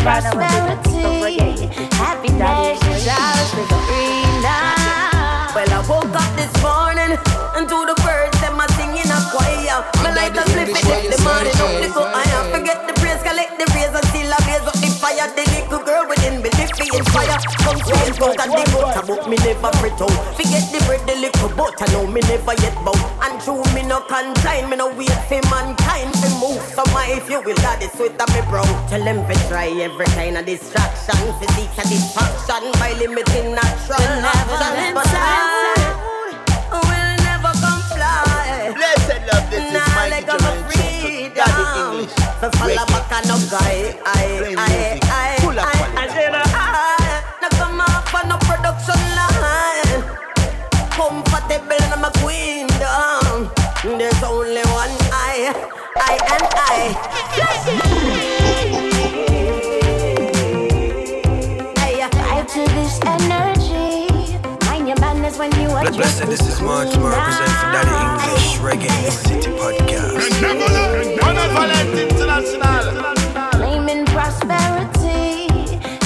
Prosperity. Happiness is ours for free now. Well, I woke up this morning and to the birds them a singing a choir. Me light a flip it the morning up the me inspire. Come straight out and the gutter, but me never fret out. Forget the bread, the little butter, no me never yet bow. And true me no consign, me no wait for mankind to move. So my if you will, that is sweet on me bro. Tell them to try every kind of distraction, physique satisfaction by limiting natural actions. But I never comply. Blessed love, this is Nah, Mikey like I'm a Jermaine Church, Daddy freedom. English. For follow back and no guy. I, I, music, I, full of I, one I, I and I. Vibe to this energy. Mind your manners when you address Blessed, this is Mortimer, represent for Daddy English Reggae in the City podcast. Claiming prosperity,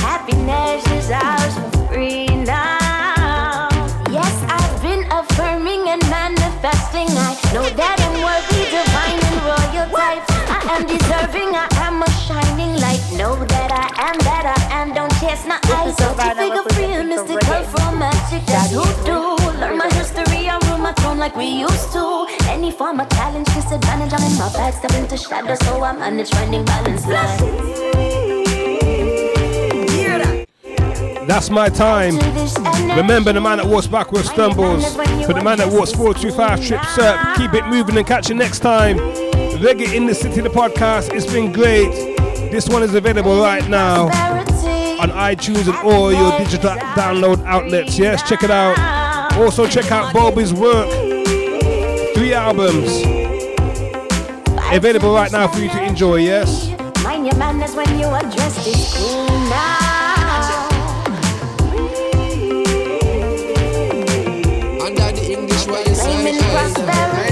happiness is ours for free now. Yes, I've been affirming and manifesting. I know that do. Learn my history, I rule my throne like we used to. Any form of challenge, disadvantage, I'm in my bag. Step into shadow, so I balance. That's my time. Remember the man that walks backwards stumbles. For the man that walks 425 trips up, keep it moving and catch you next time. Reggae in the City, the podcast. It's been great. This one is available right now on iTunes and all your digital download outlets. Yes, check it out. Also, check out Bobby's work. Three albums available right now for you to enjoy. Yes. Mind your manners when you address this queen now. Under the English, what you Claiming say? prosperity.